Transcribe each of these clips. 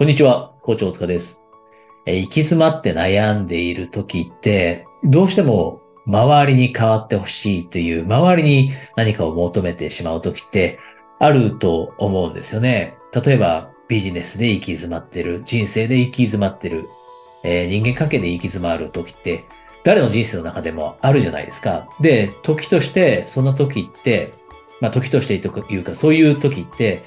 こんにちは、校長大塚です。え行き詰まって悩んでいる時って、どうしても周りに変わってほしいという、周りに何かを求めてしまう時ってあると思うんですよね。例えば、ビジネスで行き詰まってる、人生で行き詰まってる、えー、人間関係で行き詰まる時って、誰の人生の中でもあるじゃないですか。で、時として、その時って、まあ時としてというか、そういう時って、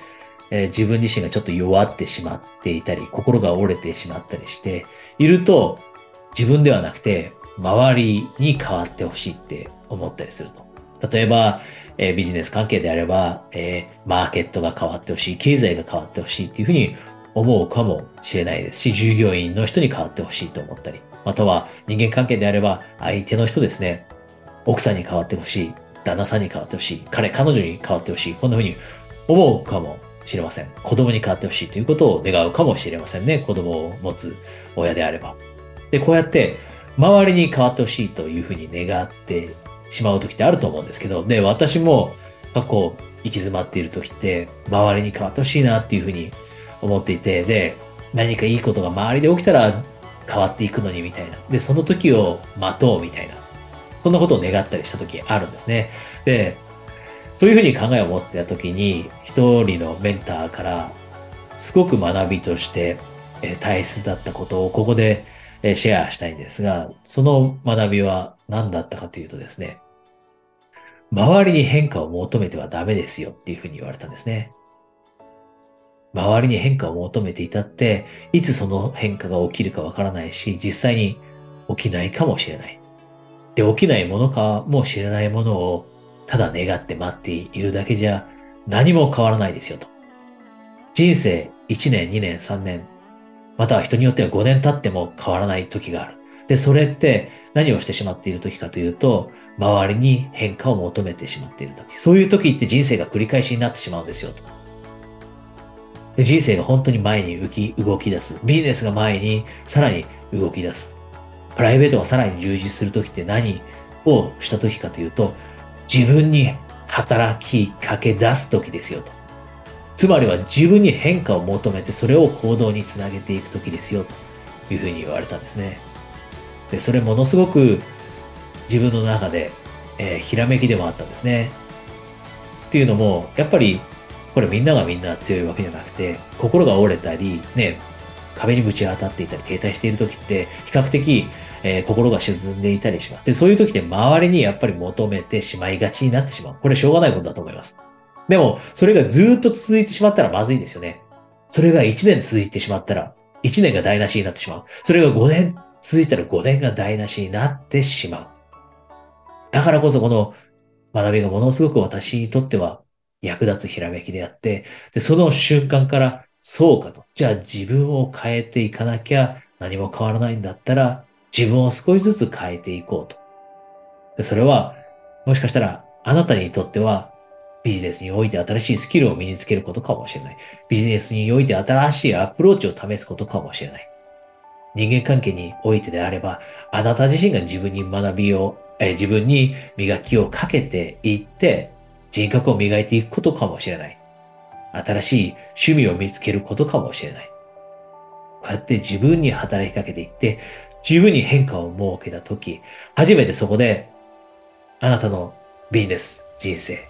えー、自分自身がちょっと弱ってしまっていたり、心が折れてしまったりしていると、自分ではなくて、周りに変わってほしいって思ったりすると。例えば、えー、ビジネス関係であれば、えー、マーケットが変わってほしい、経済が変わってほしいっていうふうに思うかもしれないですし、従業員の人に変わってほしいと思ったり、または人間関係であれば、相手の人ですね、奥さんに変わってほしい、旦那さんに変わってほしい、彼、彼女に変わってほしい、こんなふうに思うかもしれません。子供に変わってほしいということを願うかもしれませんね。子供を持つ親であれば。で、こうやって周りに変わってほしいというふうに願ってしまう時ってあると思うんですけど、で、私も過去行き詰まっている時って周りに変わってほしいなっていうふうに思っていて、で、何かいいことが周りで起きたら変わっていくのにみたいな。で、その時を待とうみたいな。そんなことを願ったりした時あるんですね。で、そういうふうに考えを持ってた時に、一人のメンターから、すごく学びとしてえ大切だったことをここでえシェアしたいんですが、その学びは何だったかというとですね、周りに変化を求めてはダメですよっていうふうに言われたんですね。周りに変化を求めていたって、いつその変化が起きるかわからないし、実際に起きないかもしれない。で、起きないものかもしれないものをただ願って待っているだけじゃ何も変わらないですよと。人生1年、2年、3年、または人によっては5年経っても変わらない時がある。で、それって何をしてしまっている時かというと、周りに変化を求めてしまっている時。そういう時って人生が繰り返しになってしまうんですよと。で人生が本当に前に動き動き出す。ビジネスが前にさらに動き出す。プライベートがさらに充実する時って何をした時かというと、自分に働きかけ出す時ですよと。つまりは自分に変化を求めてそれを行動につなげていく時ですよというふうに言われたんですね。で、それものすごく自分の中で、えー、ひらめきでもあったんですね。っていうのも、やっぱりこれみんながみんな強いわけじゃなくて、心が折れたり、ね、壁にぶち当たっていたり停滞している時って比較的えー、心が沈んでいたりします。で、そういう時って周りにやっぱり求めてしまいがちになってしまう。これしょうがないことだと思います。でも、それがずっと続いてしまったらまずいですよね。それが1年続いてしまったら、1年が台無しになってしまう。それが5年続いたら5年が台無しになってしまう。だからこそこの学びがものすごく私にとっては役立つひらめきであって、で、その瞬間からそうかと。じゃあ自分を変えていかなきゃ何も変わらないんだったら、自分を少しずつ変えていこうと。それは、もしかしたら、あなたにとっては、ビジネスにおいて新しいスキルを身につけることかもしれない。ビジネスにおいて新しいアプローチを試すことかもしれない。人間関係においてであれば、あなた自身が自分に学びを、え自分に磨きをかけていって、人格を磨いていくことかもしれない。新しい趣味を見つけることかもしれない。こうやって自分に働きかけていって、自分に変化を設けたとき、初めてそこで、あなたのビジネス、人生、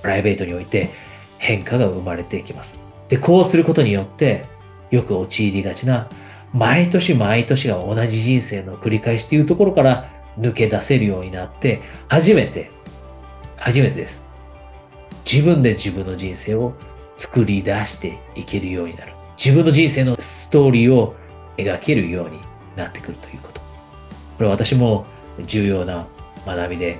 プライベートにおいて変化が生まれていきます。で、こうすることによって、よく陥りがちな、毎年毎年が同じ人生の繰り返しというところから抜け出せるようになって、初めて、初めてです。自分で自分の人生を作り出していけるようになる。自分の人生のストーリーを描けるようになってくるということ。これは私も重要な学びで、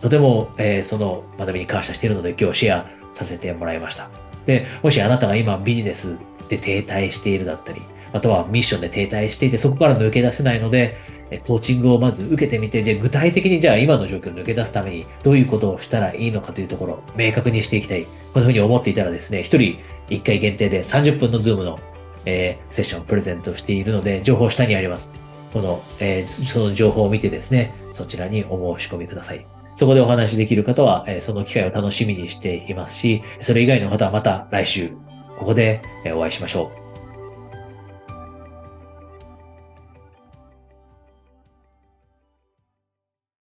とても、えー、その学びに感謝しているので今日シェアさせてもらいました。で、もしあなたが今ビジネスで停滞しているだったり、またはミッションで停滞していてそこから抜け出せないので、コーチングをまず受けてみて、じゃあ具体的にじゃあ今の状況を抜け出すためにどういうことをしたらいいのかというところを、明確にしていきたい。このふうに思っていたらですね、一人一回限定で30分のズームのえー、セッションをプレゼントしているので、情報下にあります。この、えー、その情報を見てですね、そちらにお申し込みください。そこでお話しできる方は、えー、その機会を楽しみにしていますし、それ以外の方はまた来週、ここでお会いしましょう。